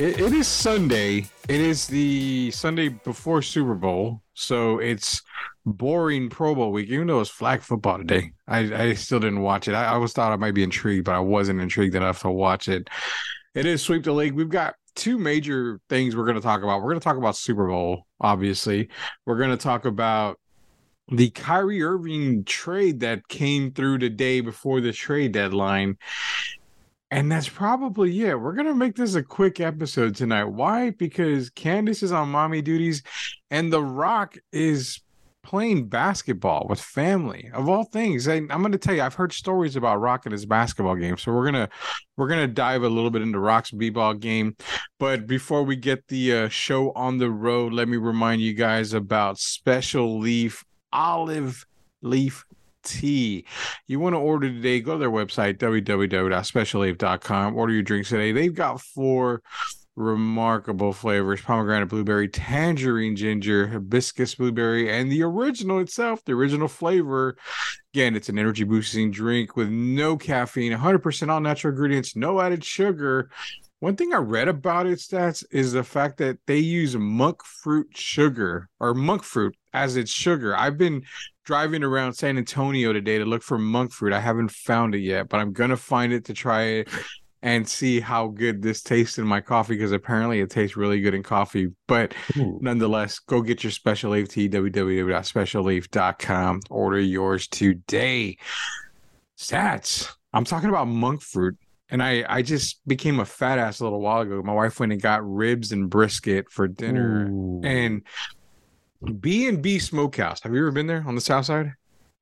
it, it is Sunday. It is the Sunday before Super Bowl, so it's boring Pro Bowl week. Even though it's flag football today, I, I still didn't watch it. I, I was thought I might be intrigued, but I wasn't intrigued enough to watch it. It is sweep the league. We've got two major things we're going to talk about. We're going to talk about Super Bowl, obviously. We're going to talk about the Kyrie Irving trade that came through the day before the trade deadline. And that's probably yeah. We're gonna make this a quick episode tonight. Why? Because Candace is on mommy duties, and The Rock is playing basketball with family of all things. And I'm gonna tell you, I've heard stories about Rock and his basketball game. So we're gonna we're gonna dive a little bit into Rock's b-ball game. But before we get the uh, show on the road, let me remind you guys about Special Leaf Olive Leaf tea. You want to order today, go to their website, www.specialleaf.com. Order your drinks today. They've got four remarkable flavors pomegranate, blueberry, tangerine, ginger, hibiscus, blueberry, and the original itself, the original flavor. Again, it's an energy boosting drink with no caffeine, 100% all natural ingredients, no added sugar. One thing I read about its stats is the fact that they use monk fruit sugar or monk fruit as its sugar. I've been driving around San Antonio today to look for monk fruit. I haven't found it yet, but I'm gonna find it to try it and see how good this tastes in my coffee because apparently it tastes really good in coffee. But Ooh. nonetheless, go get your special leaf tea, www.specialleaf.com. Order yours today. Stats. I'm talking about monk fruit and I I just became a fat ass a little while ago. My wife went and got ribs and brisket for dinner, Ooh. and B and B Smokehouse. Have you ever been there on the south side?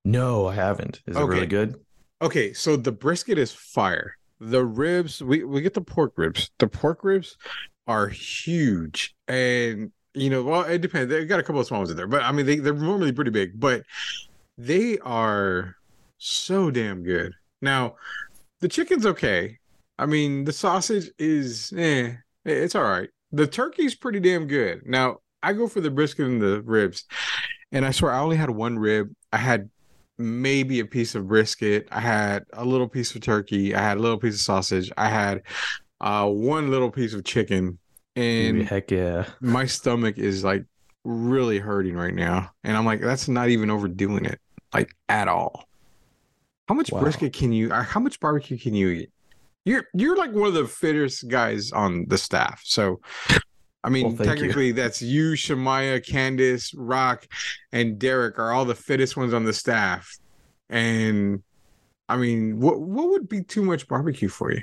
No, I haven't. Is okay. it really good? Okay, so the brisket is fire. The ribs, we we get the pork ribs. The pork ribs are huge, and you know, well, it depends. They got a couple of small ones in there, but I mean, they they're normally pretty big, but they are so damn good. Now, the chicken's okay. I mean, the sausage is eh, it's all right. The turkey's pretty damn good. Now, I go for the brisket and the ribs, and I swear I only had one rib. I had maybe a piece of brisket. I had a little piece of turkey. I had a little piece of sausage. I had uh, one little piece of chicken, and heck yeah, my stomach is like really hurting right now, and I'm like, that's not even overdoing it, like at all. How much wow. brisket can you? Uh, how much barbecue can you eat? You're you're like one of the fittest guys on the staff. So, I mean, well, technically, you. that's you, Shamaya, Candice, Rock, and Derek are all the fittest ones on the staff. And I mean, what what would be too much barbecue for you?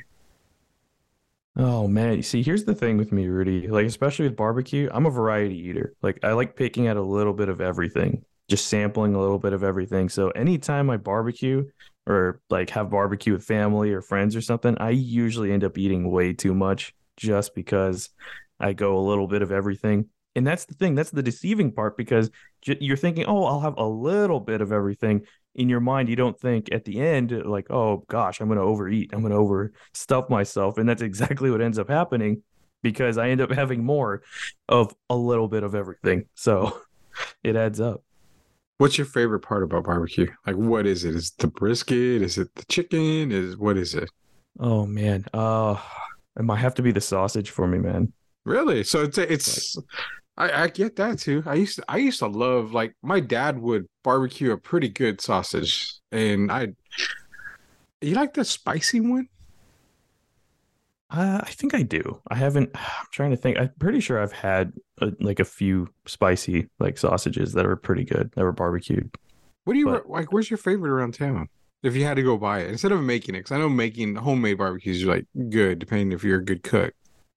Oh man, see, here's the thing with me, Rudy. Like, especially with barbecue, I'm a variety eater. Like, I like picking at a little bit of everything, just sampling a little bit of everything. So anytime I barbecue, or like have barbecue with family or friends or something, I usually end up eating way too much just because I go a little bit of everything. And that's the thing, that's the deceiving part because you're thinking, oh, I'll have a little bit of everything. In your mind, you don't think at the end, like, oh gosh, I'm going to overeat, I'm going to overstuff myself. And that's exactly what ends up happening because I end up having more of a little bit of everything. So it adds up. What's your favorite part about barbecue? Like, what is it? Is it the brisket? Is it the chicken? Is what is it? Oh man, uh, it might have to be the sausage for me, man. Really? So it's it's. I, I get that too. I used to I used to love like my dad would barbecue a pretty good sausage, and I. You like the spicy one? Uh, I think I do. I haven't. I'm trying to think. I'm pretty sure I've had a, like a few spicy like sausages that were pretty good that were barbecued. What do you but, like? Where's your favorite around town? If you had to go buy it instead of making it, because I know making homemade barbecues are like good, depending if you're a good cook.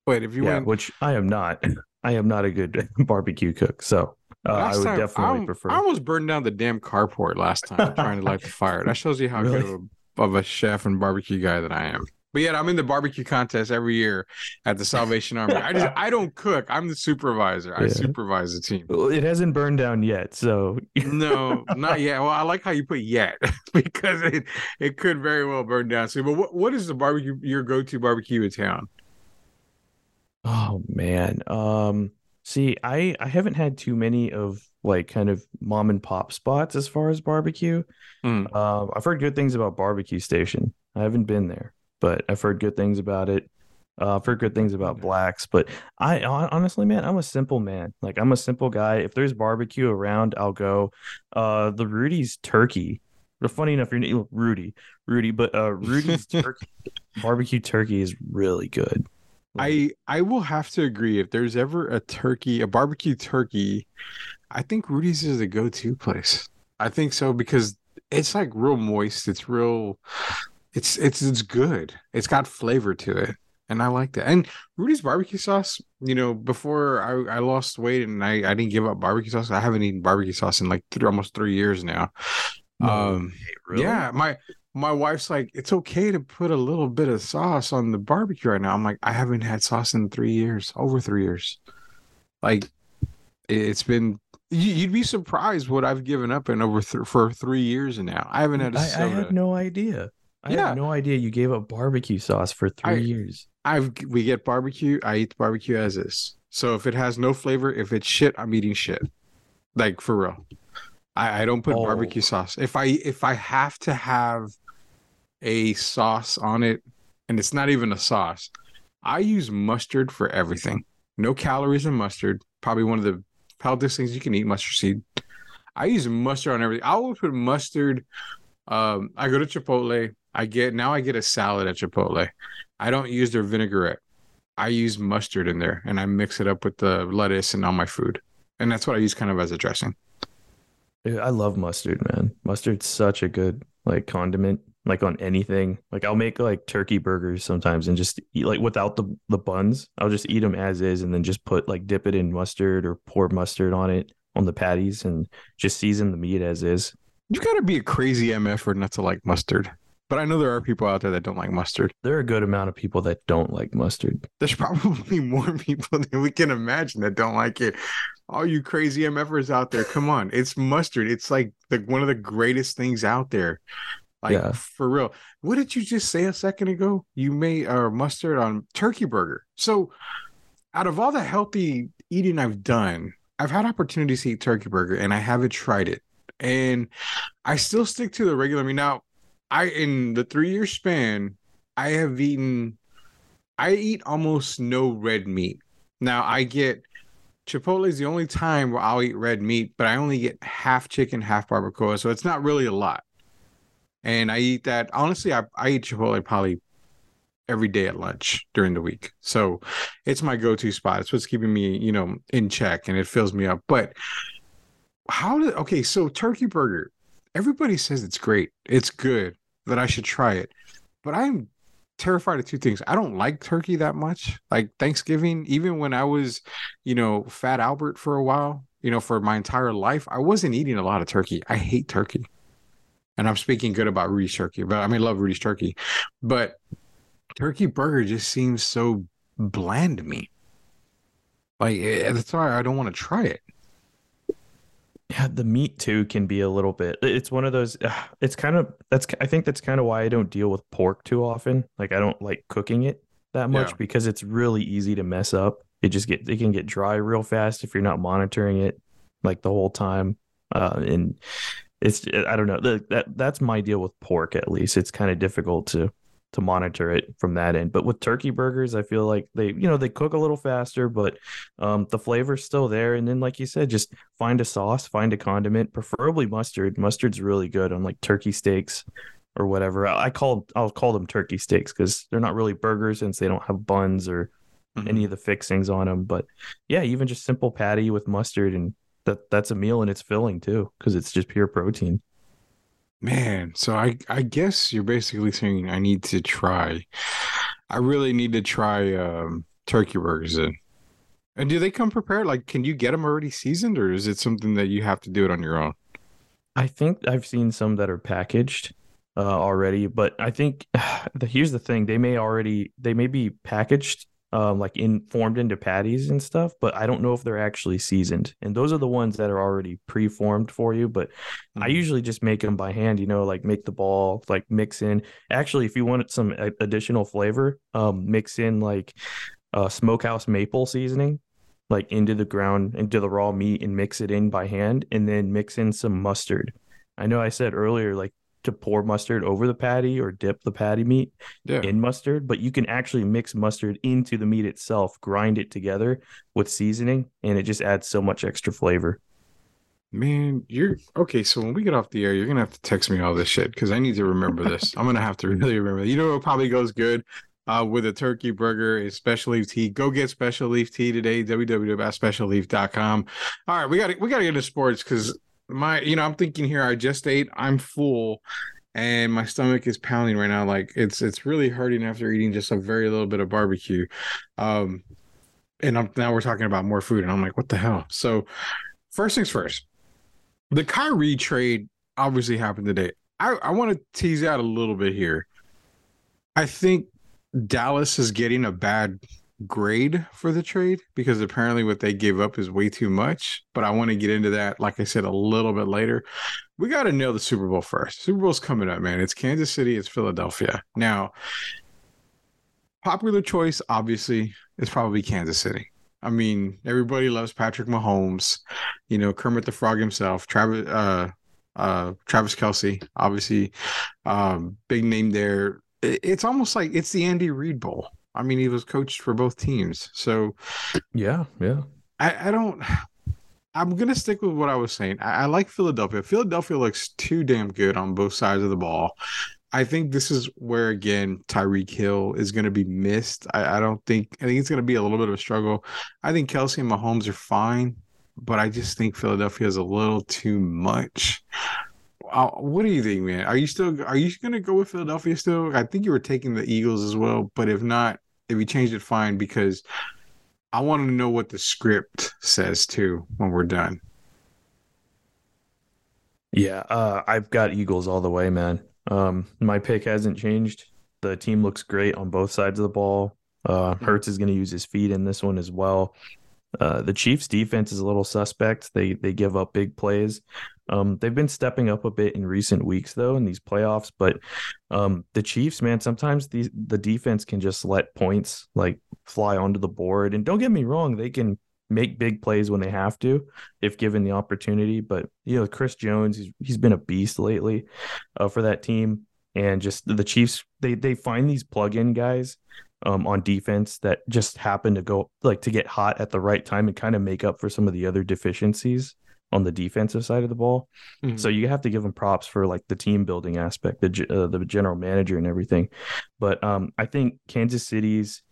But if you yeah, went... which I am not. I am not a good barbecue cook, so uh, I would time, definitely I, prefer. I almost burned down the damn carport last time trying to light the fire. That shows you how really? good of a, of a chef and barbecue guy that I am. But yet I'm in the barbecue contest every year at the Salvation Army. I just I don't cook. I'm the supervisor. I supervise the team. Well, it hasn't burned down yet, so no, not yet. Well, I like how you put yet because it it could very well burn down soon. But what what is the barbecue your go to barbecue in town? Oh man. Um see, I I haven't had too many of like kind of mom and pop spots as far as barbecue. Mm. Uh, I've heard good things about Barbecue Station. I haven't been there but I've heard good things about it. Uh, I've heard good things about blacks, but I honestly, man, I'm a simple man. Like I'm a simple guy. If there's barbecue around, I'll go. Uh, the Rudy's turkey. But funny enough, you're Rudy, Rudy, but uh, Rudy's turkey, barbecue turkey is really good. I I will have to agree. If there's ever a turkey, a barbecue turkey, I think Rudy's is the go-to place. I think so because it's like real moist. It's real. It's it's it's good. It's got flavor to it, and I like that. And Rudy's barbecue sauce. You know, before I, I lost weight and I I didn't give up barbecue sauce. I haven't eaten barbecue sauce in like three, almost three years now. No, um, really? yeah, my my wife's like, it's okay to put a little bit of sauce on the barbecue right now. I'm like, I haven't had sauce in three years, over three years. Like, it's been. You'd be surprised what I've given up in over th- for three years now. I haven't had a soda. I, I had no idea. I yeah. had no idea you gave up barbecue sauce for three I, years. I've we get barbecue. I eat the barbecue as is. So if it has no flavor, if it's shit, I'm eating shit. Like for real. I, I don't put oh. barbecue sauce. If I if I have to have a sauce on it, and it's not even a sauce, I use mustard for everything. No calories in mustard. Probably one of the healthiest things you can eat, mustard seed. I use mustard on everything. I always put mustard. Um, I go to Chipotle. I get now I get a salad at Chipotle. I don't use their vinaigrette. I use mustard in there and I mix it up with the lettuce and all my food. And that's what I use kind of as a dressing. I love mustard, man. Mustard's such a good like condiment, like on anything. Like I'll make like turkey burgers sometimes and just eat like without the the buns. I'll just eat them as is and then just put like dip it in mustard or pour mustard on it on the patties and just season the meat as is. You got to be a crazy MF for not to like mustard. But I know there are people out there that don't like mustard. There are a good amount of people that don't like mustard. There's probably more people than we can imagine that don't like it. All you crazy MFers out there, come on. It's mustard. It's like the one of the greatest things out there. Like yeah. for real. What did you just say a second ago? You made uh, mustard on turkey burger. So out of all the healthy eating I've done, I've had opportunities to eat turkey burger and I haven't tried it. And I still stick to the regular meat. Now, I in the three year span, I have eaten I eat almost no red meat. Now I get Chipotle is the only time where I'll eat red meat, but I only get half chicken, half barbacoa, so it's not really a lot. And I eat that honestly. I, I eat Chipotle probably every day at lunch during the week, so it's my go-to spot. It's what's keeping me, you know, in check, and it fills me up. But how did okay? So turkey burger, everybody says it's great, it's good, that I should try it. But I'm terrified of two things. I don't like turkey that much. Like Thanksgiving, even when I was, you know, Fat Albert for a while, you know, for my entire life, I wasn't eating a lot of turkey. I hate turkey. And I'm speaking good about Rudy's turkey, but I mean, love Rudy's turkey. But turkey burger just seems so bland to me. Like, eh, that's why I don't want to try it. Yeah, the meat too can be a little bit. It's one of those. It's kind of that's. I think that's kind of why I don't deal with pork too often. Like I don't like cooking it that much yeah. because it's really easy to mess up. It just get it can get dry real fast if you're not monitoring it like the whole time. Uh, and it's I don't know that that's my deal with pork at least. It's kind of difficult to to monitor it from that end. But with turkey burgers, I feel like they, you know, they cook a little faster, but um, the flavor's still there. And then, like you said, just find a sauce, find a condiment, preferably mustard. Mustard's really good on like turkey steaks or whatever. I call I'll call them turkey steaks because they're not really burgers since they don't have buns or mm-hmm. any of the fixings on them. But yeah, even just simple patty with mustard and that that's a meal and it's filling too because it's just pure protein. Man, so I I guess you're basically saying I need to try. I really need to try um, turkey burgers in. And do they come prepared? Like, can you get them already seasoned, or is it something that you have to do it on your own? I think I've seen some that are packaged uh, already, but I think the, here's the thing: they may already they may be packaged um, like in formed into patties and stuff, but I don't know if they're actually seasoned. And those are the ones that are already pre-formed for you. But mm-hmm. I usually just make them by hand. You know, like make the ball, like mix in. Actually, if you want some additional flavor, um, mix in like uh, smokehouse maple seasoning, like into the ground, into the raw meat, and mix it in by hand, and then mix in some mustard. I know I said earlier, like to pour mustard over the patty or dip the patty meat Yeah. in mustard, but you can actually mix mustard into the meat itself, grind it together with seasoning, and it just adds so much extra flavor. Man, you're okay. So when we get off the air, you're gonna have to text me all this shit because I need to remember this. I'm gonna have to really remember. You know what probably goes good uh, with a turkey burger is special leaf tea. Go get special leaf tea today. www.specialleaf.com. All right, we got we got to get into sports because my you know I'm thinking here. I just ate. I'm full. And my stomach is pounding right now. Like it's it's really hurting after eating just a very little bit of barbecue. Um, and I'm, now we're talking about more food, and I'm like, what the hell? So, first things first the Kyrie trade obviously happened today. I, I want to tease out a little bit here. I think Dallas is getting a bad grade for the trade because apparently what they gave up is way too much. But I want to get into that, like I said, a little bit later. We got to nail the Super Bowl first. Super Bowl's coming up, man. It's Kansas City, it's Philadelphia. Now, popular choice, obviously, is probably Kansas City. I mean, everybody loves Patrick Mahomes, you know, Kermit the Frog himself, Travis uh uh Travis Kelce, obviously, um, big name there. It's almost like it's the Andy Reid Bowl. I mean, he was coached for both teams. So Yeah, yeah. I, I don't I'm gonna stick with what I was saying. I, I like Philadelphia. Philadelphia looks too damn good on both sides of the ball. I think this is where again Tyreek Hill is going to be missed. I, I don't think I think it's going to be a little bit of a struggle. I think Kelce and Mahomes are fine, but I just think Philadelphia is a little too much. Uh, what do you think, man? Are you still are you going to go with Philadelphia still? I think you were taking the Eagles as well, but if not, if you change it, fine. Because I want to know what the script says too when we're done. Yeah, uh, I've got Eagles all the way, man. Um, my pick hasn't changed. The team looks great on both sides of the ball. Uh, Hurts is going to use his feet in this one as well. Uh, the Chiefs' defense is a little suspect. They they give up big plays. Um, they've been stepping up a bit in recent weeks though in these playoffs. But um, the Chiefs, man, sometimes the the defense can just let points like fly onto the board. And don't get me wrong, they can make big plays when they have to if given the opportunity. But you know, Chris Jones, he's he's been a beast lately uh, for that team. And just the Chiefs, they they find these plug-in guys um, on defense that just happen to go like to get hot at the right time and kind of make up for some of the other deficiencies on the defensive side of the ball. Mm-hmm. So you have to give them props for like the team building aspect, the uh, the general manager and everything. But um, I think Kansas City's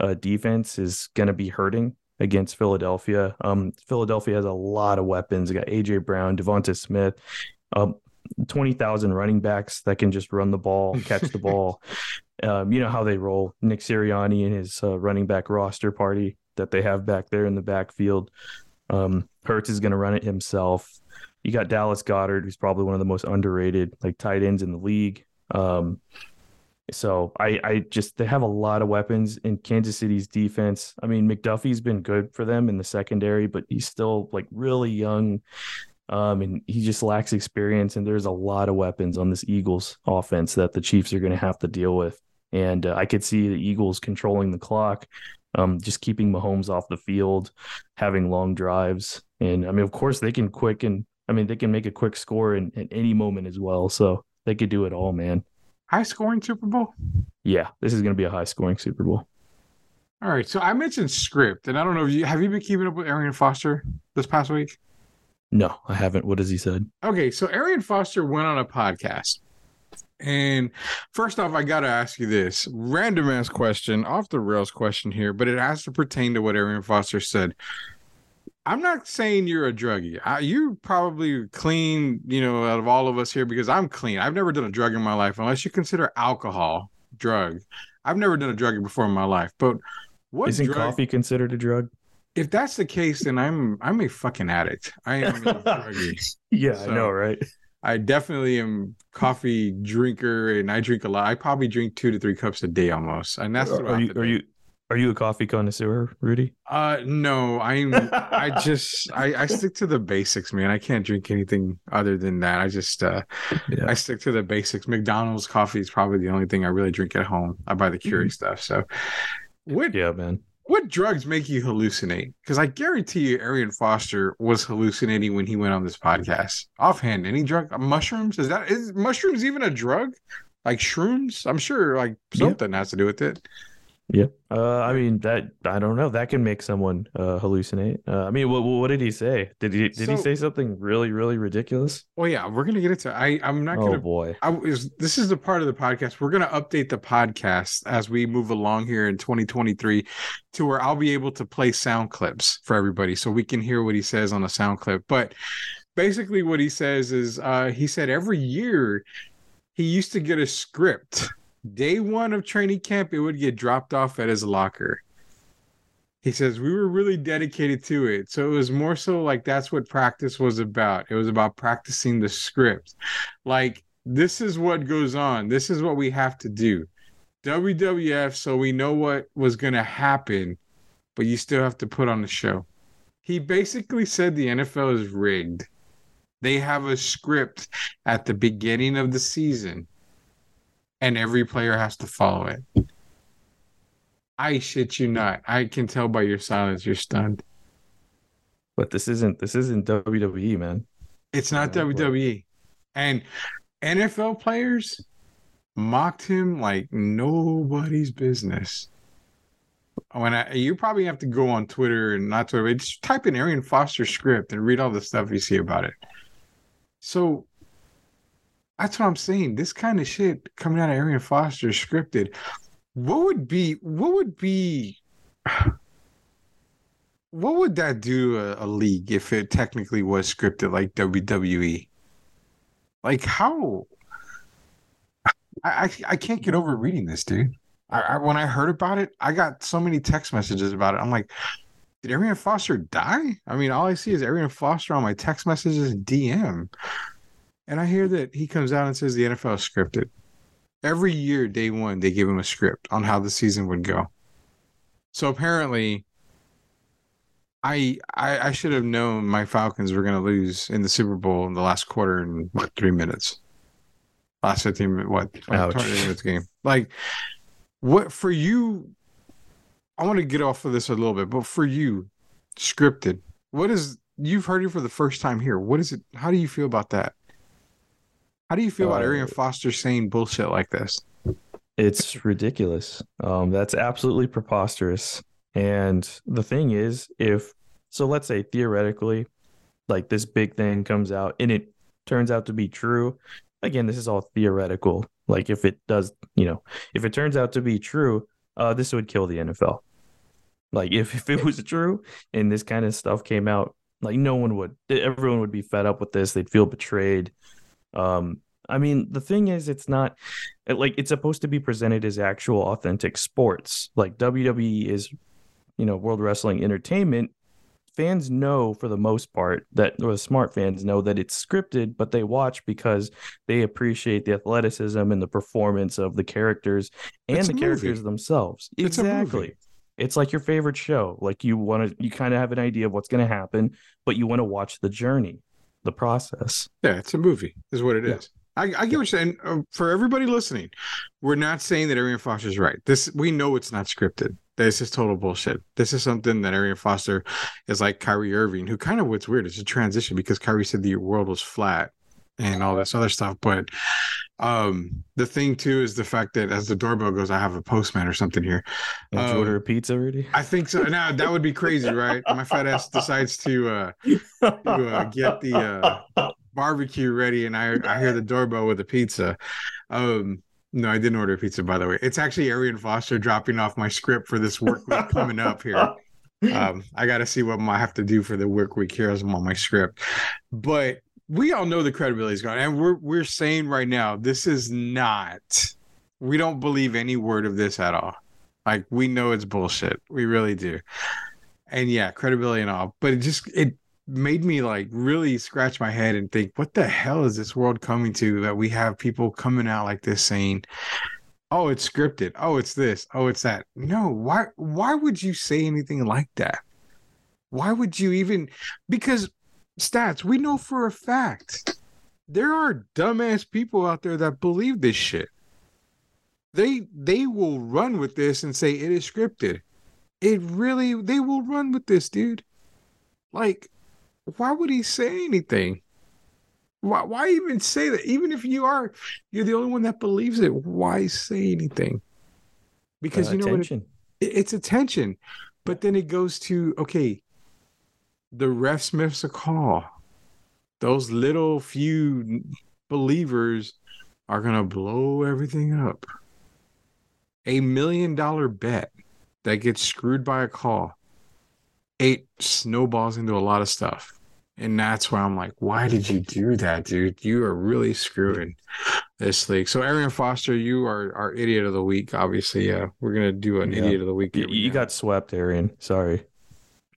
uh, defense is going to be hurting against Philadelphia. Um, Philadelphia has a lot of weapons. They got AJ Brown, DeVonta Smith, um, twenty thousand running backs that can just run the ball, catch the ball. Um, you know how they roll. Nick Sirianni and his uh, running back roster party that they have back there in the backfield. Um, Hurts is going to run it himself. You got Dallas Goedert, who's probably one of the most underrated like tight ends in the league. Um, so I, I just they have a lot of weapons in Kansas City's defense. I mean, McDuffie's been good for them in the secondary, but he's still like really young. Um, and he just lacks experience. And there's a lot of weapons on this Eagles offense that the Chiefs are going to have to deal with. And uh, I could see the Eagles controlling the clock, um, just keeping Mahomes off the field, having long drives. And I mean, of course, they can quick and I mean, they can make a quick score in, at any moment as well. So they could do it all, man. High scoring Super Bowl? Yeah, this is going to be a high scoring Super Bowl. All right. So I mentioned script, and I don't know if you have you been keeping up with Arian Foster this past week? No, I haven't. What has he said? Okay, so Arian Foster went on a podcast. And first off, I got to ask you this random ass question, off the rails question here, but it has to pertain to what Arian Foster said. I'm not saying you're a druggie. I, you probably clean, you know, out of all of us here because I'm clean. I've never done a drug in my life, unless you consider alcohol drug. I've never done a drug before in my life. But what isn't drug, coffee considered a drug? If that's the case, then I'm I'm a fucking addict. I am a druggie. Yeah, So- I know, right? I definitely am coffee drinker, and I drink a lot. I probably drink two to three cups a day almost, and that's Are you are you are you a coffee connoisseur, Rudy? Uh, no, I'm. I just I I stick to the basics, man. I can't drink anything other than that. I just uh Yeah. I stick to the basics. McDonald's coffee is probably the only thing I really drink at home. I buy the Keurig stuff. So, what Yeah, man. What drugs make you hallucinate? Because I guarantee you, Arian Foster was hallucinating when he went on this podcast. Offhand, any drug? Mushrooms? Is that is mushrooms even a drug? Like shrooms? I'm sure like something yeah. has to do with it. Yeah. Uh, I mean that I don't know. That can make someone uh, hallucinate. Uh, I mean, what what did he say? Did he did so, he say something really really ridiculous? Well, yeah, we're gonna get into. I I'm not gonna. Oh boy. I was. This is the part of the podcast. We're gonna update the podcast as we move along here in 2023, to where I'll be able to play sound clips for everybody, so we can hear what he says on a sound clip. But basically, what he says is, uh, he said every year he used to get a script day one of training camp, it would get dropped off at his locker. He says, We were really dedicated to it. So it was more so like that's what practice was about. It was about practicing the script. Like, this is what goes on. This is what we have to do. WWF, so we know what was going to happen, but you still have to put on the show. He basically said the NFL is rigged. They have a script at the beginning of the season and every player has to follow it. I shit you not. I can tell by your silence you're stunned. But this isn't this isn't WWE, man. It's not yeah, WWE. And NFL players mocked him like nobody's business. When I you probably have to go on Twitter and not Twitter, but just type in Arian Foster script and read all the stuff you see about it. So that's what I'm saying. This kind of shit coming out of Arian Foster scripted. What would be what would be what would that do a, a league if it technically was scripted like WWE? Like how I, I, I can't get over reading this, dude. I, I, when I heard about it, I got so many text messages about it. I'm like, did Arian Foster die? I mean, all I see is Arian Foster on my text messages and DM. And I hear that he comes out and says the NFL is scripted. Every year, day one, they give him a script on how the season would go. So apparently, I I, I should have known my Falcons were going to lose in the Super Bowl in the last quarter in what three minutes, last fifteen minutes, what twenty minutes game. Like, what for you? I want to get off of this a little bit, but for you, scripted. What is you've heard it for the first time here? What is it? How do you feel about that? How do you feel uh, about Arian Foster saying bullshit like this? It's ridiculous. Um, that's absolutely preposterous. And the thing is, if so, let's say theoretically, like this big thing comes out and it turns out to be true. Again, this is all theoretical. Like if it does, you know, if it turns out to be true, uh, this would kill the NFL. Like if, if it was true and this kind of stuff came out, like no one would, everyone would be fed up with this. They'd feel betrayed. Um, I mean, the thing is, it's not like it's supposed to be presented as actual authentic sports. Like WWE is, you know, World Wrestling Entertainment. Fans know for the most part that, or the smart fans know that it's scripted, but they watch because they appreciate the athleticism and the performance of the characters and it's the characters themselves. It's exactly. It's like your favorite show. Like you want to, you kind of have an idea of what's going to happen, but you want to watch the journey the process. Yeah, it's a movie, is what it yeah. is. I, I get what you're saying. Uh, for everybody listening, we're not saying that Arian Foster is right. This we know it's not scripted. This is total bullshit. This is something that Arian Foster is like Kyrie Irving, who kind of what's weird. is a transition because Kyrie said the world was flat and all this other stuff. But um the thing too is the fact that as the doorbell goes, I have a postman or something here. Did um, you order a pizza already? I think so. Now that would be crazy, right? My fat ass decides to uh, to uh, get the uh, barbecue ready, and I I hear the doorbell with a pizza. Um, no, I didn't order a pizza, by the way. It's actually Arian Foster dropping off my script for this work week coming up here. Um, I got to see what I have to do for the work week here as I'm on my script. But we all know the credibility is gone, and we're we're saying right now this is not. We don't believe any word of this at all. Like we know it's bullshit. We really do. And yeah, credibility and all, but it just it made me like really scratch my head and think, what the hell is this world coming to that we have people coming out like this saying, "Oh, it's scripted. Oh, it's this. Oh, it's that." No, why why would you say anything like that? Why would you even because stats, we know for a fact there are dumbass people out there that believe this shit. They they will run with this and say it is scripted. It really they will run with this dude. Like, why would he say anything? Why why even say that? Even if you are you're the only one that believes it, why say anything? Because Uh, you know what it- it's attention. But then it goes to okay, the ref miss a call. Those little few believers are gonna blow everything up. A million dollar bet that gets screwed by a call, it snowballs into a lot of stuff. And that's why I'm like, why did you do that, dude? You are really screwing this league. So Arian Foster, you are our idiot of the week. Obviously, yeah, we're gonna do an Yeah. idiot of the week. You, you got swept, Arian. Sorry.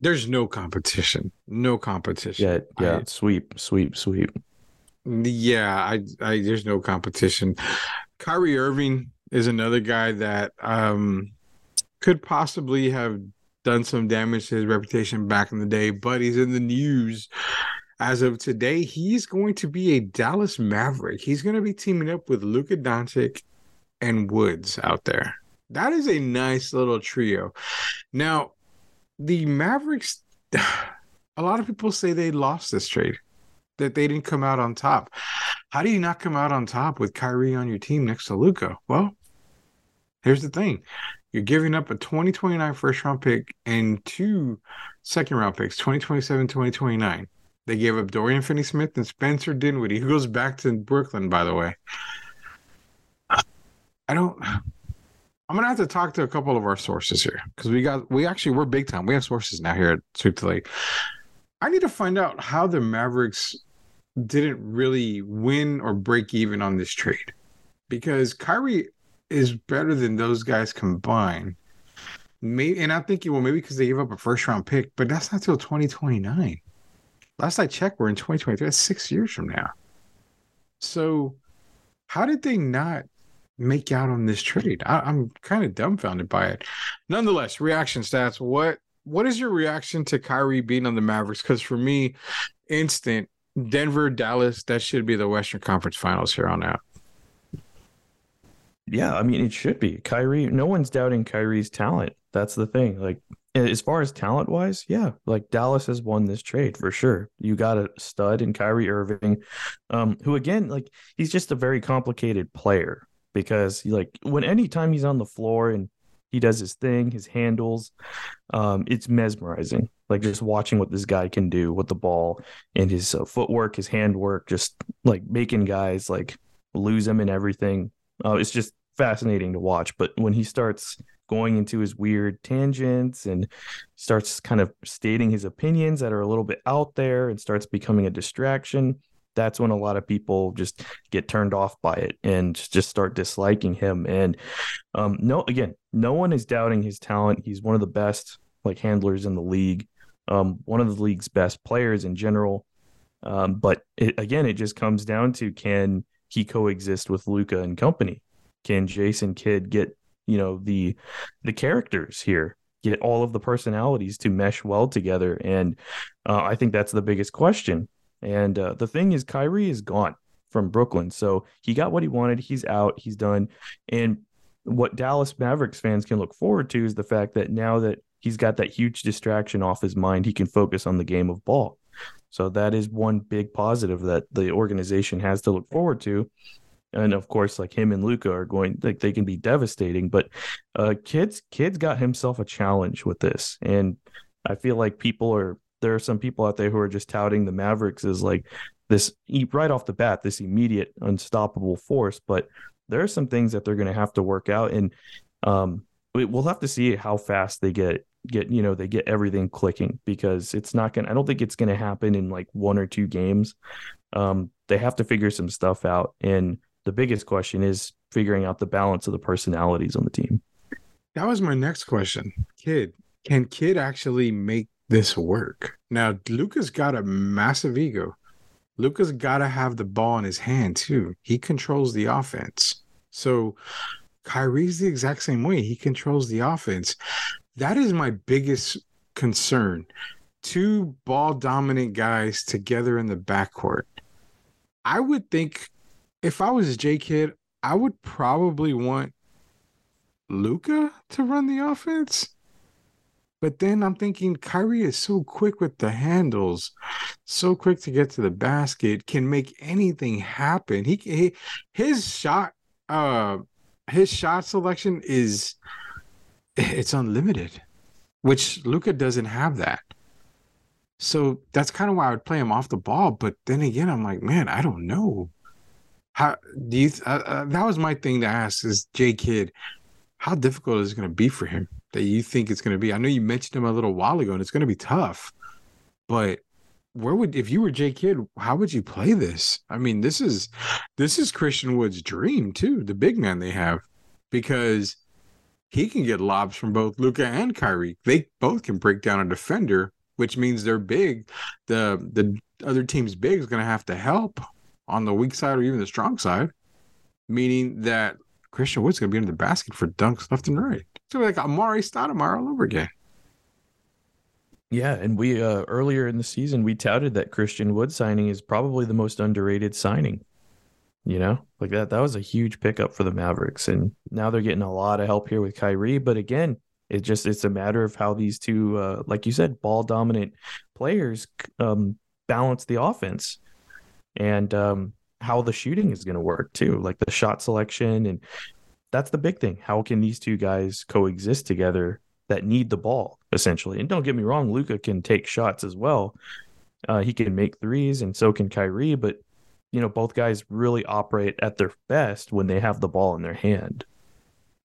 There's no competition. No competition. Yeah, yeah. I- sweep, sweep, sweep. Yeah, I, I there's no competition. Kyrie Irving is another guy that um could possibly have done some damage to his reputation back in the day, but he's in the news as of today. He's going to be a Dallas Maverick. He's going to be teaming up with Luka Doncic and Woods out there. That is a nice little trio. Now, the Mavericks a lot of people say they lost this trade that they didn't come out on top. How do you not come out on top with Kyrie on your team next to Luka? Well, here's the thing. You're giving up a 2029 first round pick and two second round picks, 2027, 2029. They gave up Dorian Finney Smith and Spencer Dinwiddie, who goes back to Brooklyn, by the way. I don't I'm gonna have to talk to a couple of our sources here because we got we actually we're big time. We have sources now here at Sweep the Lake. I need to find out how the Mavericks didn't really win or break even on this trade because Kyrie is better than those guys combined. Maybe, and I'm thinking, well, maybe because they gave up a first round pick, but that's not till 2029. Last I checked, we're in 2023. That's six years from now. So, how did they not make out on this trade? I, I'm kind of dumbfounded by it. Nonetheless, reaction stats. What what is your reaction to Kyrie being on the Mavericks? Because for me, instant Denver, Dallas, that should be the Western Conference Finals here on out. Yeah, I mean it should be. Kyrie, no one's doubting Kyrie's talent. That's the thing. Like as far as talent wise, yeah, like Dallas has won this trade for sure. You got a stud in Kyrie Irving, um, who again, like he's just a very complicated player because like when anytime he's on the floor and he does his thing, his handles, um, it's mesmerizing. Like just watching what this guy can do with the ball and his uh, footwork, his handwork, just like making guys like lose him and everything. Uh, it's just fascinating to watch. But when he starts going into his weird tangents and starts kind of stating his opinions that are a little bit out there and starts becoming a distraction, that's when a lot of people just get turned off by it and just start disliking him. And um, no, again, no one is doubting his talent. He's one of the best like handlers in the league, um, one of the league's best players in general. Um, but it, again, it just comes down to can he coexist with Luka and company? Can Jason Kidd get you know the the characters here, get all of the personalities to mesh well together? And uh, I think that's the biggest question. And uh, the thing is, Kyrie is gone from Brooklyn, so he got what he wanted. He's out. He's done. And what Dallas Mavericks fans can look forward to is the fact that now that he's got that huge distraction off his mind, he can focus on the game of ball. So that is one big positive that the organization has to look forward to. And of course, like him and Luka are going like they can be devastating, but uh Kidd's Kidd's got himself a challenge with this. And I feel like people are there are some people out there who are just touting the Mavericks as like this right off the bat, this immediate unstoppable force. But there are some things that they're going to have to work out, and um, we'll have to see how fast they get get you know they get everything clicking because it's not gonna. I don't think it's going to happen in like one or two games. Um, they have to figure some stuff out, and the biggest question is figuring out the balance of the personalities on the team. That was my next question. Kidd, can Kidd actually make this work? Now, Luka's got a massive ego. Luka's got to have the ball in his hand too. He controls the offense. So Kyrie's the exact same way. He controls the offense. That is my biggest concern. Two ball dominant guys together in the backcourt. I would think if I was J Kidd, I would probably want Luka to run the offense. But then I'm thinking Kyrie is so quick with the handles, so quick to get to the basket, can make anything happen. He, he his shot uh his shot selection is it's unlimited, which Luka doesn't have that. So that's kind of why I would play him off the ball. But then again, I'm like, man, I don't know. How do you? Uh, uh, that was my thing to ask: Is J Kidd, how difficult is it going to be for him? That you think it's going to be? I know you mentioned him a little while ago, and it's going to be tough. But where would if you were Jay Kidd, how would you play this? I mean, this is this is Christian Wood's dream too, the big man they have, because he can get lobs from both Luka and Kyrie. They both can break down a defender, which means they're big. The the other team's big is going to have to help on the weak side or even the strong side, meaning that Christian Wood's going to be in the basket for dunks left and right. So we like Amar'e Stoudemire all over again. Yeah, and we uh, earlier in the season we touted that Christian Wood signing is probably the most underrated signing. You know, like that that was a huge pickup for the Mavericks, and now they're getting a lot of help here with Kyrie. But again, it just it's a matter of how these two, uh, like you said, ball dominant players um, balance the offense and um, how the shooting is going to work too, like the shot selection. And that's the big thing. How can these two guys coexist together that need the ball essentially? And don't get me wrong, Luka can take shots as well. Uh, he can make threes, and so can Kyrie. But you know, both guys really operate at their best when they have the ball in their hand.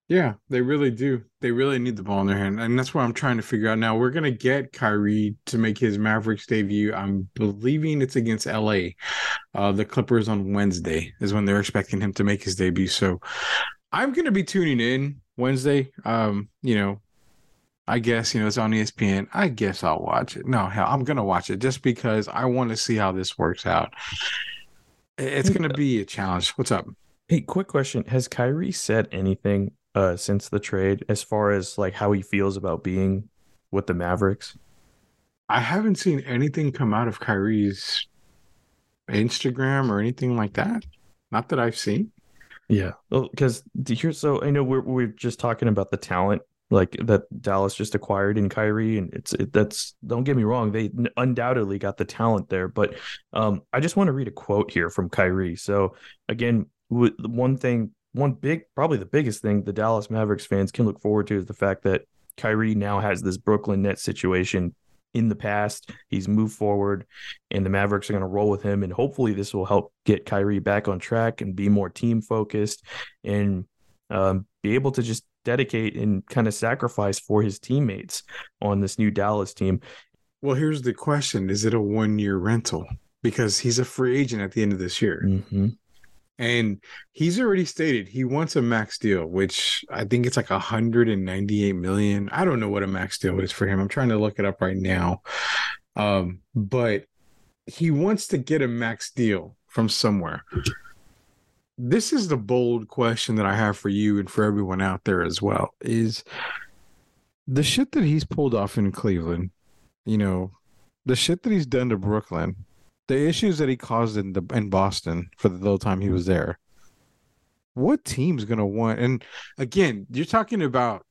Yeah, they really do. They really need the ball in their hand. And that's what I'm trying to figure out now. We're going to get Kyrie to make his Mavericks debut. I'm believing it's against LA. Uh, the Clippers on Wednesday is when they're expecting him to make his debut. So I'm going to be tuning in Wednesday. Um, you know, I guess, you know, it's on ESPN. I guess I'll watch it. No, hell, I'm going to watch it just because I want to see how this works out. It's going to be a challenge. What's up? Hey, quick question. Has Kyrie said anything uh, since the trade as far as like how he feels about being with the Mavericks? I haven't seen anything come out of Kyrie's Instagram or anything like that. Not that I've seen. Yeah, well, because here, so I know we're we're just talking about the talent like that Dallas just acquired in Kyrie, and it's it, that's don't get me wrong, they undoubtedly got the talent there, but um, I just want to read a quote here from Kyrie. So again, one thing one big, probably the biggest thing the Dallas Mavericks fans can look forward to is the fact that Kyrie now has this Brooklyn Nets situation in the past. He's moved forward, and the Mavericks are going to roll with him. And hopefully, this will help get Kyrie back on track and be more team focused and um, be able to just dedicate and kind of sacrifice for his teammates on this new Dallas team. Well, here's the question Is it a one year rental? Because he's a free agent at the end of this year. Mm-hmm. And he's already stated he wants a max deal, which I think it's like 198 million. I don't know what a max deal is for him. I'm trying to look it up right now. Um, but he wants to get a max deal from somewhere. This is the bold question that I have for you and for everyone out there as well is the shit that he's pulled off in Cleveland, you know, the shit that he's done to Brooklyn the issues that he caused in the in Boston for the little time he was there. What team's gonna want? And again, you're talking about.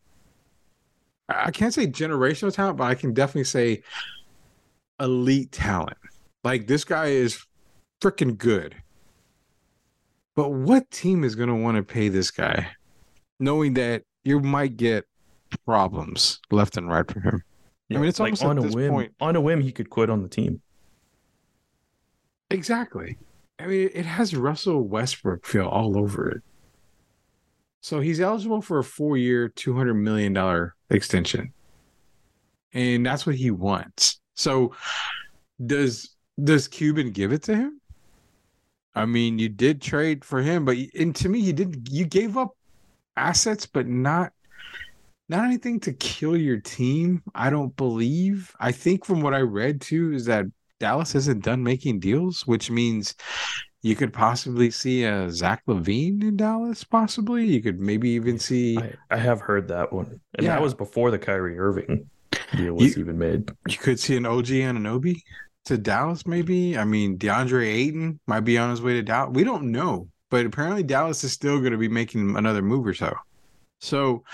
I can't say generational talent, but I can definitely say elite talent. Like this guy is freaking good. But what team is going to want to pay this guy, knowing that you might get problems left and right from him? Yeah, I mean, it's like on a whim. Point, on a whim, he could quit on the team. Exactly. I mean, it has Russell Westbrook feel all over it. So he's eligible for a four year, $200 million extension. And that's what he wants. So does does Cuban give it to him? I mean, you did trade for him, but and to me, you didn't. You gave up assets, but not not anything to kill your team. I don't believe. I think from what I read too is that Dallas isn't done making deals, which means you could possibly see a Zach LaVine in Dallas. Possibly, you could maybe even see. I, I have heard that one, and yeah. that was before the Kyrie Irving deal was you, even made. You could see an OG Anunoby to Dallas, maybe. I mean, DeAndre Ayton might be on his way to Dallas. We don't know, but apparently Dallas is still going to be making another move or so. So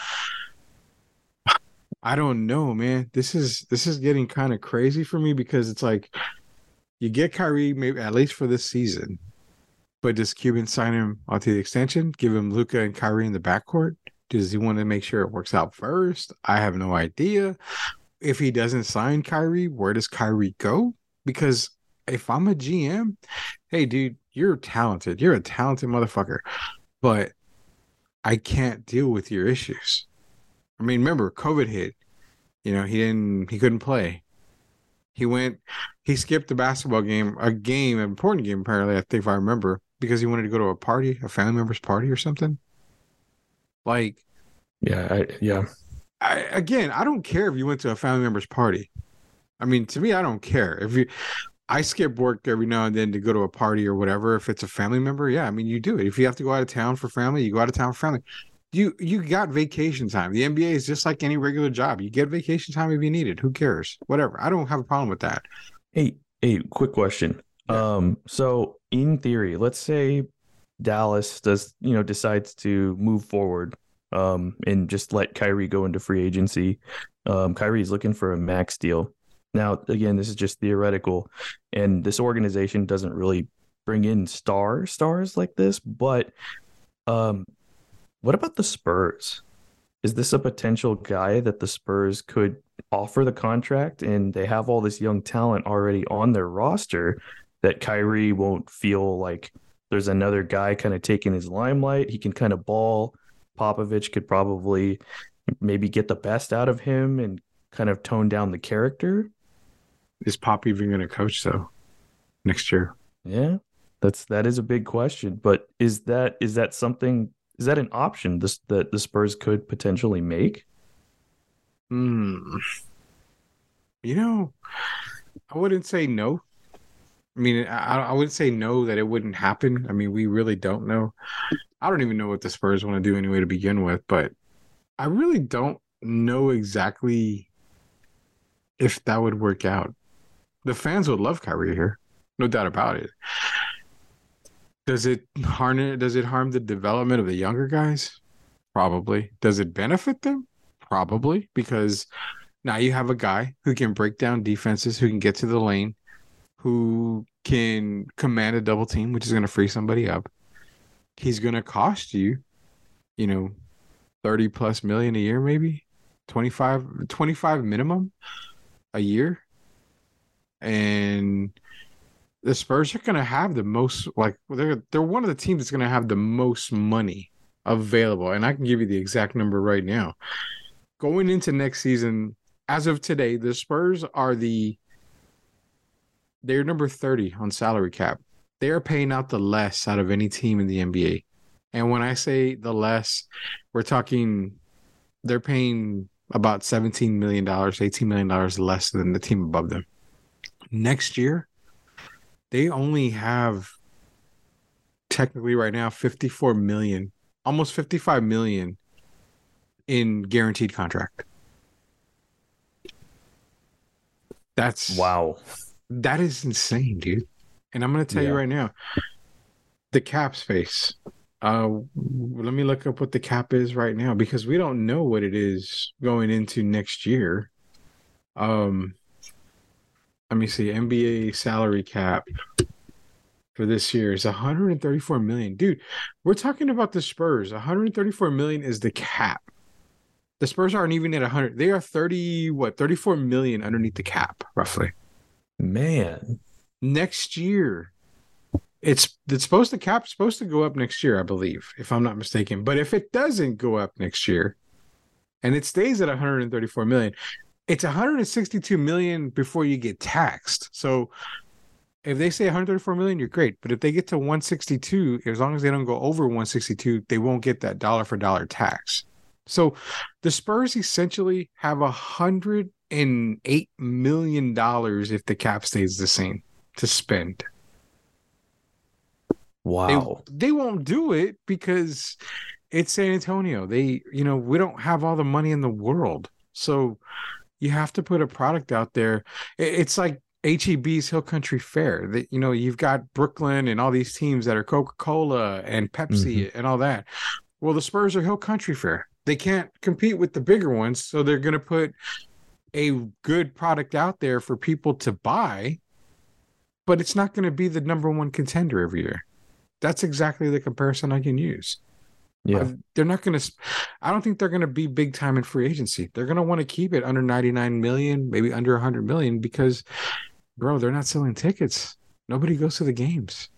I don't know, man. This is this is getting kind of crazy for me because it's like you get Kyrie maybe at least for this season, but does Cuban sign him onto the extension? Give him Luka and Kyrie in the backcourt? Does he want to make sure it works out first? I have no idea. If he doesn't sign Kyrie, where does Kyrie go? Because if I'm a GM, hey, dude, you're talented. You're a talented motherfucker, but I can't deal with your issues. I mean, remember, COVID hit. You know, he didn't, he couldn't play. He went, he skipped the basketball game, a game, an important game, apparently, I think if I remember, because he wanted to go to a party, a family member's party or something. Like, yeah, I, yeah. I, again, I don't care if you went to a family member's party. I mean, to me, I don't care if you. I skip work every now and then to go to a party or whatever. If it's a family member, yeah, I mean, you do it. If you have to go out of town for family, you go out of town for family. You you got vacation time. The NBA is just like any regular job. You get vacation time if you need it. Who cares? Whatever. I don't have a problem with that. Hey, hey, quick question. Yeah. Um, so in theory, let's say Dallas does, you know, decides to move forward um and just let Kyrie go into free agency. Um Kyrie's looking for a max deal. Now, again, this is just theoretical, and this organization doesn't really bring in star stars like this. But um, what about the Spurs? Is this a potential guy that the Spurs could offer the contract, and they have all this young talent already on their roster that Kyrie won't feel like there's another guy kind of taking his limelight. He can kind of ball. Popovich could probably maybe get the best out of him and kind of tone down the character. Is Pop even going to coach though next year? Yeah, that's that is a big question. But is that is that something? Is that an option this that the Spurs could potentially make? Hmm. You know, I wouldn't say no. I mean, I, I wouldn't say no that it wouldn't happen. I mean, we really don't know. I don't even know what the Spurs want to do anyway to begin with, but I really don't know exactly if that would work out the fans would love Kyrie here, no doubt about it. Does it harm? Does it harm the development of the younger guys? Probably. Does it benefit them? Probably, because now you have a guy who can break down defenses, who can get to the lane, who can command a double team, which is going to free somebody up. He's going to cost you, you know, 30 plus million a year, maybe 25, 25 minimum a year and the Spurs are going to have the most like they're they're one of the teams that's going to have the most money available, and I can give you the exact number right now. Going into next season, as of today, the Spurs are the they're number 30 on salary cap. They are paying out the less out of any team in the NBA. And when I say the less, we're talking they're paying about $17 million, $18 million less than the team above them next year, they only have technically right now 54 million, almost 55 million in guaranteed contract. That's wow. That is insane, dude. And I'm going to tell yeah. you right now the cap space. Uh, let me look up what the cap is right now because we don't know what it is going into next year. Um, let me see NBA salary cap for this year is 134 million. Dude, we're talking about the Spurs. 134 million is the cap. The Spurs aren't even at 100. They are 30 what? 34 million underneath the cap roughly. Man, next year it's it's supposed to cap supposed to go up next year, I believe, if I'm not mistaken. But if it doesn't go up next year and it stays at 134 million, it's 162 million before you get taxed. So if they say 134 million, you're great. But if they get to 162, as long as they don't go over 162, they won't get that dollar for dollar tax. So the Spurs essentially have a hundred and eight million dollars if the cap stays the same to spend. Wow. They, they won't do it because it's San Antonio. They, you know, we don't have all the money in the world. So you have to put a product out there. It's like HEB's Hill Country Fare. That you know, you've got Brooklyn and all these teams that are Coca Cola and Pepsi mm-hmm. and all that. Well, the Spurs are Hill Country Fare. They can't compete with the bigger ones, so they're going to put a good product out there for people to buy, but it's not going to be the number one contender every year. That's exactly the comparison I can use. Yeah. They're not going to, I don't think they're going to be big time in free agency. They're going to want to keep it under 99 million, maybe under 100 million because, bro, they're not selling tickets. Nobody goes to the games.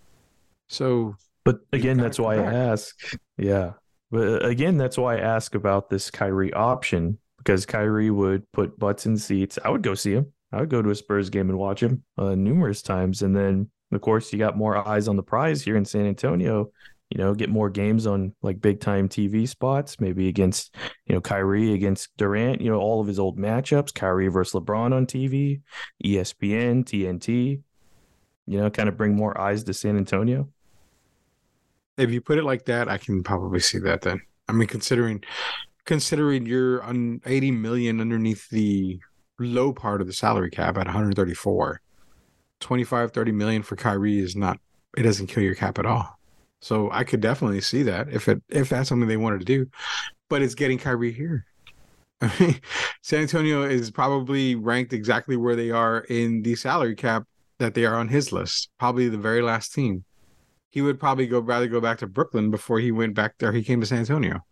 So, But again, that's why I ask. Yeah. But uh, again, that's why I ask about this Kyrie option because Kyrie would put butts in seats. I would go see him. I would go to a Spurs game and watch him uh, numerous times. And then, of course, you got more eyes on the prize here in San Antonio. You know, get more games on like big time TV spots, maybe against, you know, Kyrie against Durant, you know, all of his old matchups, Kyrie versus LeBron on TV, ESPN, TNT, you know, kind of bring more eyes to San Antonio. if you put it like that, I can probably see that then. I mean, considering considering you're on 80 million underneath the low part of the salary cap at 134, 25, 30 million for Kyrie is not, it doesn't kill your cap at all. So I could definitely see that if it if that's something they wanted to do, but it's getting Kyrie here. I mean, San Antonio is probably ranked exactly where they are in the salary cap that they are on his list, probably the very last team he would probably go rather go back to Brooklyn before he went back there. He came to San Antonio.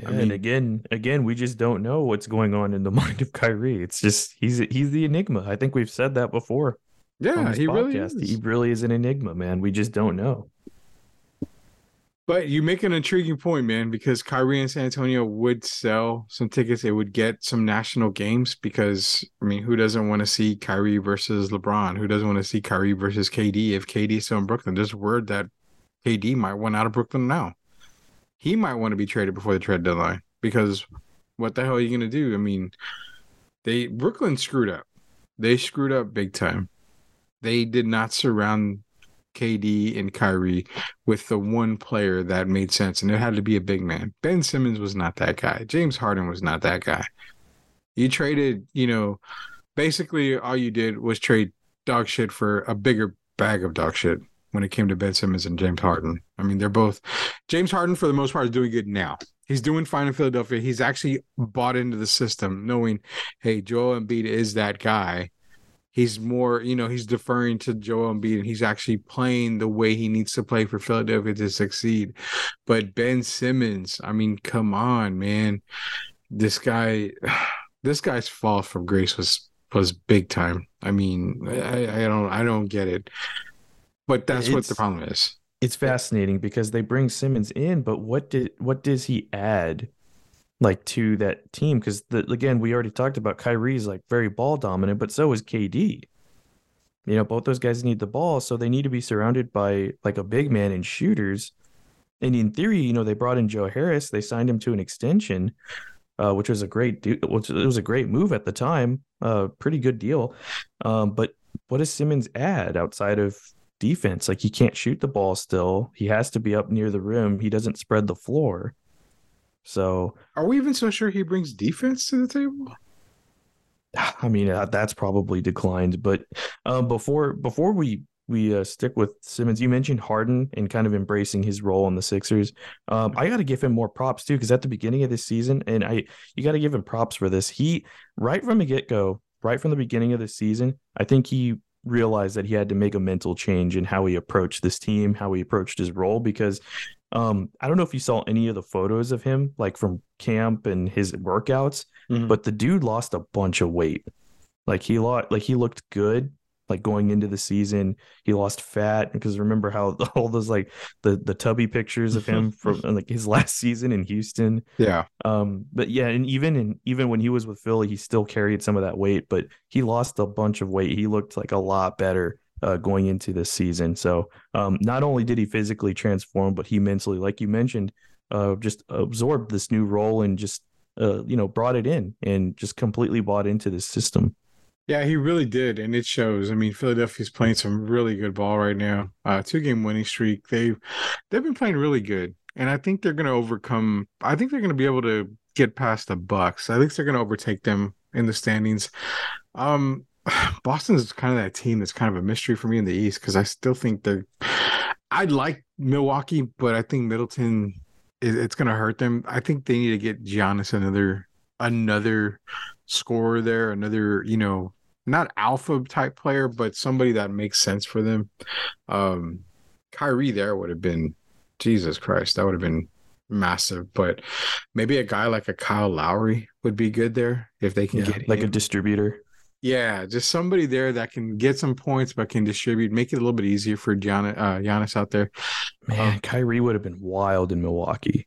Yeah, I mean- and again, again, we just don't know what's going on in the mind of Kyrie. It's just he's he's the enigma. I think we've said that before. Yeah, he really is. He really is an enigma, man. We just don't know. But you make an intriguing point, man, because Kyrie and San Antonio would sell some tickets. It would get some national games because I mean, who doesn't want to see Kyrie versus LeBron? Who doesn't want to see Kyrie versus KD if KD is still in Brooklyn? There's word that KD might want out of Brooklyn now. He might want to be traded before the trade deadline because what the hell are you gonna do? I mean, they Brooklyn screwed up. They screwed up big time. They did not surround KD and Kyrie with the one player that made sense, and it had to be a big man. Ben Simmons was not that guy. James Harden was not that guy. You traded, you know, basically all you did was trade dog shit for a bigger bag of dog shit when it came to Ben Simmons and James Harden. I mean, they're both James Harden for the most part is doing good now. He's doing fine in Philadelphia. He's actually bought into the system, knowing, hey, Joel Embiid is that guy he's more, you know, he's deferring to Joel Embiid and he's actually playing the way he needs to play for Philadelphia to succeed. But Ben Simmons, I mean, come on, man. This guy, this guy's fall from grace was was big time. I mean, I, I don't I don't get it. But that's what the problem is. It's fascinating because they bring Simmons in, but what did what does he add like to that team? Because again, we already talked about Kyrie's like very ball dominant, but so is KD. You know, both those guys need the ball, so they need to be surrounded by like a big man and shooters. And in theory, you know, they brought in Joe Harris, they signed him to an extension, uh, which was a great deal. Which it was a great move at the time, uh, pretty good deal. Um, but what does Simmons add outside of defense? Like he can't shoot the ball still. He has to be up near the rim. He doesn't spread the floor. So, Are we even so sure he brings defense to the table? I mean, uh, that's probably declined. But um, before before we we uh, stick with Simmons, you mentioned Harden and kind of embracing his role in the Sixers. Um, I got to give him more props too, because at the beginning of this season, and I you got to give him props for this. He right from the get go, right from the beginning of the season, I think he realized that he had to make a mental change in how he approached this team, how he approached his role. Because um, I don't know if you saw any of the photos of him, like from camp and his workouts, Mhm. but the dude lost a bunch of weight. Like he lost, like he looked good. Like going into the season, he lost fat because remember how all those like the the tubby pictures of him from like his last season in Houston. Yeah. Um, but yeah, and even and even when he was with Philly, he still carried some of that weight, but he lost a bunch of weight. He looked like a lot better uh, going into this season. So um, not only did he physically transform, but he mentally, like you mentioned, uh, just absorbed this new role and just uh, you know brought it in and just completely bought into this system. Yeah, he really did, and it shows. I mean, Philadelphia's playing some really good ball right now. Uh, two game winning streak. They've they've been playing really good, and I think they're going to overcome. I think they're going to be able to get past the Bucks. I think they're going to overtake them in the standings. Um, Boston's kind of that team that's kind of a mystery for me in the East because I still think they're. I like Milwaukee, but I think Middleton it, it's going to hurt them. I think they need to get Giannis another another scorer there, another you know not alpha type player, but somebody that makes sense for them. Um, Kyrie there would have been Jesus Christ, that would have been massive. But maybe a guy like a Kyle Lowry would be good there if they can Yeah, get like a distributor. Yeah, just somebody there that can get some points but can distribute, make it a little bit easier for Gian, uh, Giannis out there. Man, Um, Kyrie would have been wild in Milwaukee.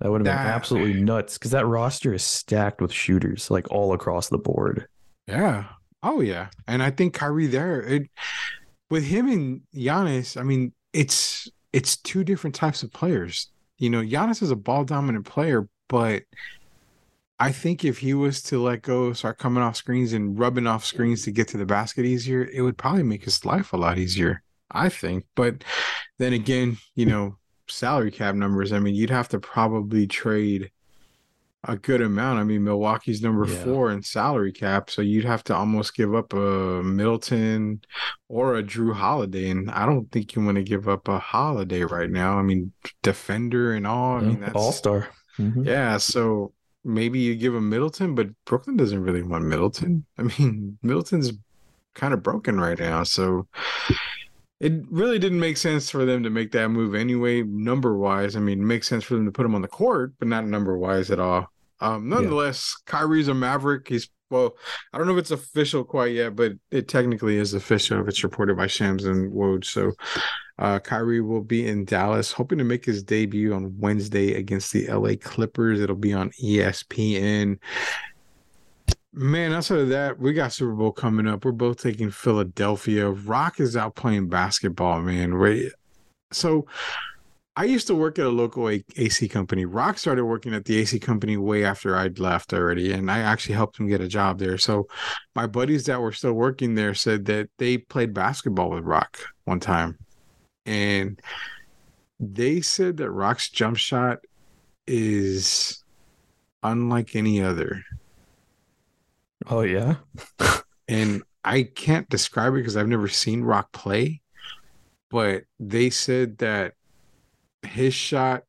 That would have been That- absolutely nuts because that roster is stacked with shooters like all across the board. Yeah. Oh yeah. And I think Kyrie there, it with him and Giannis, I mean, it's it's two different types of players. You know, Giannis is a ball dominant player, but I think if he was to let go, start coming off screens and rubbing off screens to get to the basket easier, it would probably make his life a lot easier. I think. But then again, you know, salary cap numbers, I mean, you'd have to probably trade a good amount. I mean, Milwaukee's number Yeah. four in salary cap, so you'd have to almost give up a Middleton or a Jrue Holiday, and I don't think you want to give up a Holiday right now. I mean, defender and all. I mean, that's all star. Mm-hmm. yeah. So maybe you give him Middleton, but Brooklyn doesn't really want Middleton. I mean, Middleton's kind of broken right now, so it really didn't make sense for them to make that move anyway, number wise. I mean, it makes sense for them to put him on the court, but not number wise at all. Um, nonetheless, Kyrie's a Maverick. He's well, I don't know if it's official quite yet, but it technically is official if it's reported by Shams and Woj. So uh, Kyrie will be in Dallas, hoping to make his debut on Wednesday against the LA Clippers. It'll be on ESPN. Man, outside of that, we got Super Bowl coming up. We're both taking Philadelphia. Rock is out playing basketball, man. Right. So I used to work at a local A- AC company. Rock started working at the AC company way after I'd left already, and I actually helped him get a job there. So my buddies that were still working there said that they played basketball with Rock one time, and they said that Rock's jump shot is unlike any other. Oh yeah. and I can't describe it because I've never seen Rock play, but they said that his shot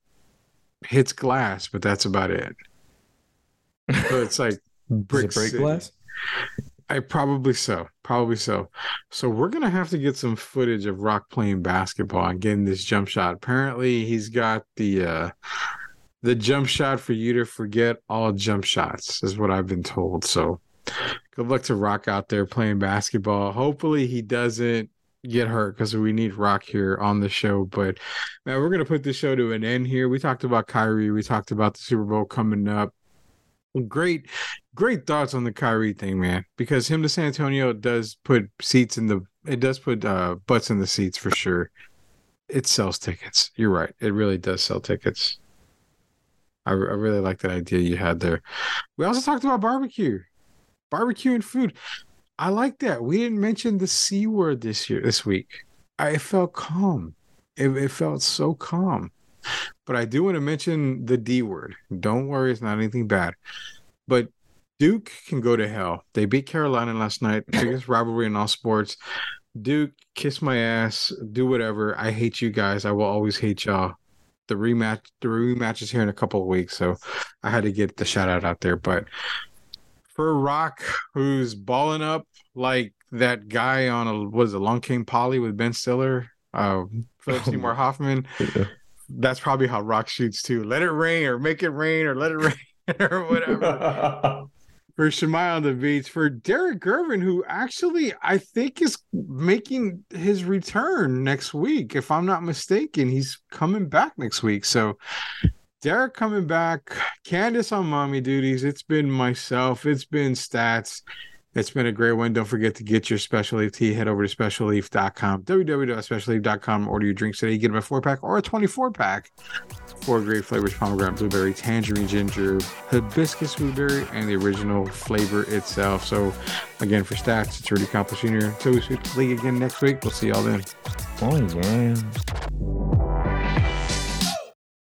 hits glass, but that's about it. So it's like brick it break glass? I probably so, probably so. So we're gonna have to get some footage of Rock playing basketball and getting this jump shot. Apparently, he's got the uh the jump shot for you to forget all jump shots, is what I've been told. So good luck to Rock out there playing basketball. Hopefully, he doesn't get hurt because we need Rock here on the show. But man, we're gonna put the show to an end here. We talked about Kyrie, we talked about the Super Bowl coming up. Great, great thoughts on the Kyrie thing, man. Because him to San Antonio does put seats in the it does put uh butts in the seats for sure. It sells tickets. You're right. It really does sell tickets. I, I really like that idea you had there. We also talked about barbecue, barbecue and food. I like that. We didn't mention the c word this year, this week. I felt calm. It, it felt so calm. But I do want to mention the D word. Don't worry, it's not anything bad. But Duke can go to hell. They beat Carolina last night. Biggest rivalry in all sports. Duke, kiss my ass, do whatever. I hate you guys. I will always hate y'all. The rematch, the rematch is here in a couple of weeks, so I had to get the shout out out there. But for Rock, who's balling up like that guy on a what is it, Long Came Polly with Ben Stiller, uh, Philip Seymour Hoffman. Yeah. That's probably how Rock shoots too. Let it rain or make it rain or let it rain or whatever. for Shemai on the beats for Derek Gervin, who actually I think is making his return next week. If I'm not mistaken, he's coming back next week. So Derek coming back, Candace on mommy duties. It's been myself, it's been stats. It's been a great one. Don't forget to get your special leaf tea. Head over to specialleaf.com, www.specialleaf.com. Order your drinks today. You get them a four pack or a 24 pack. Four great flavors pomegranate, blueberry, tangerine, ginger, hibiscus, blueberry, and the original flavor itself. So, again, for stats, it's Rudy Campos Jr. So we sweep the league again next week. We'll see y'all then. Oh yeah.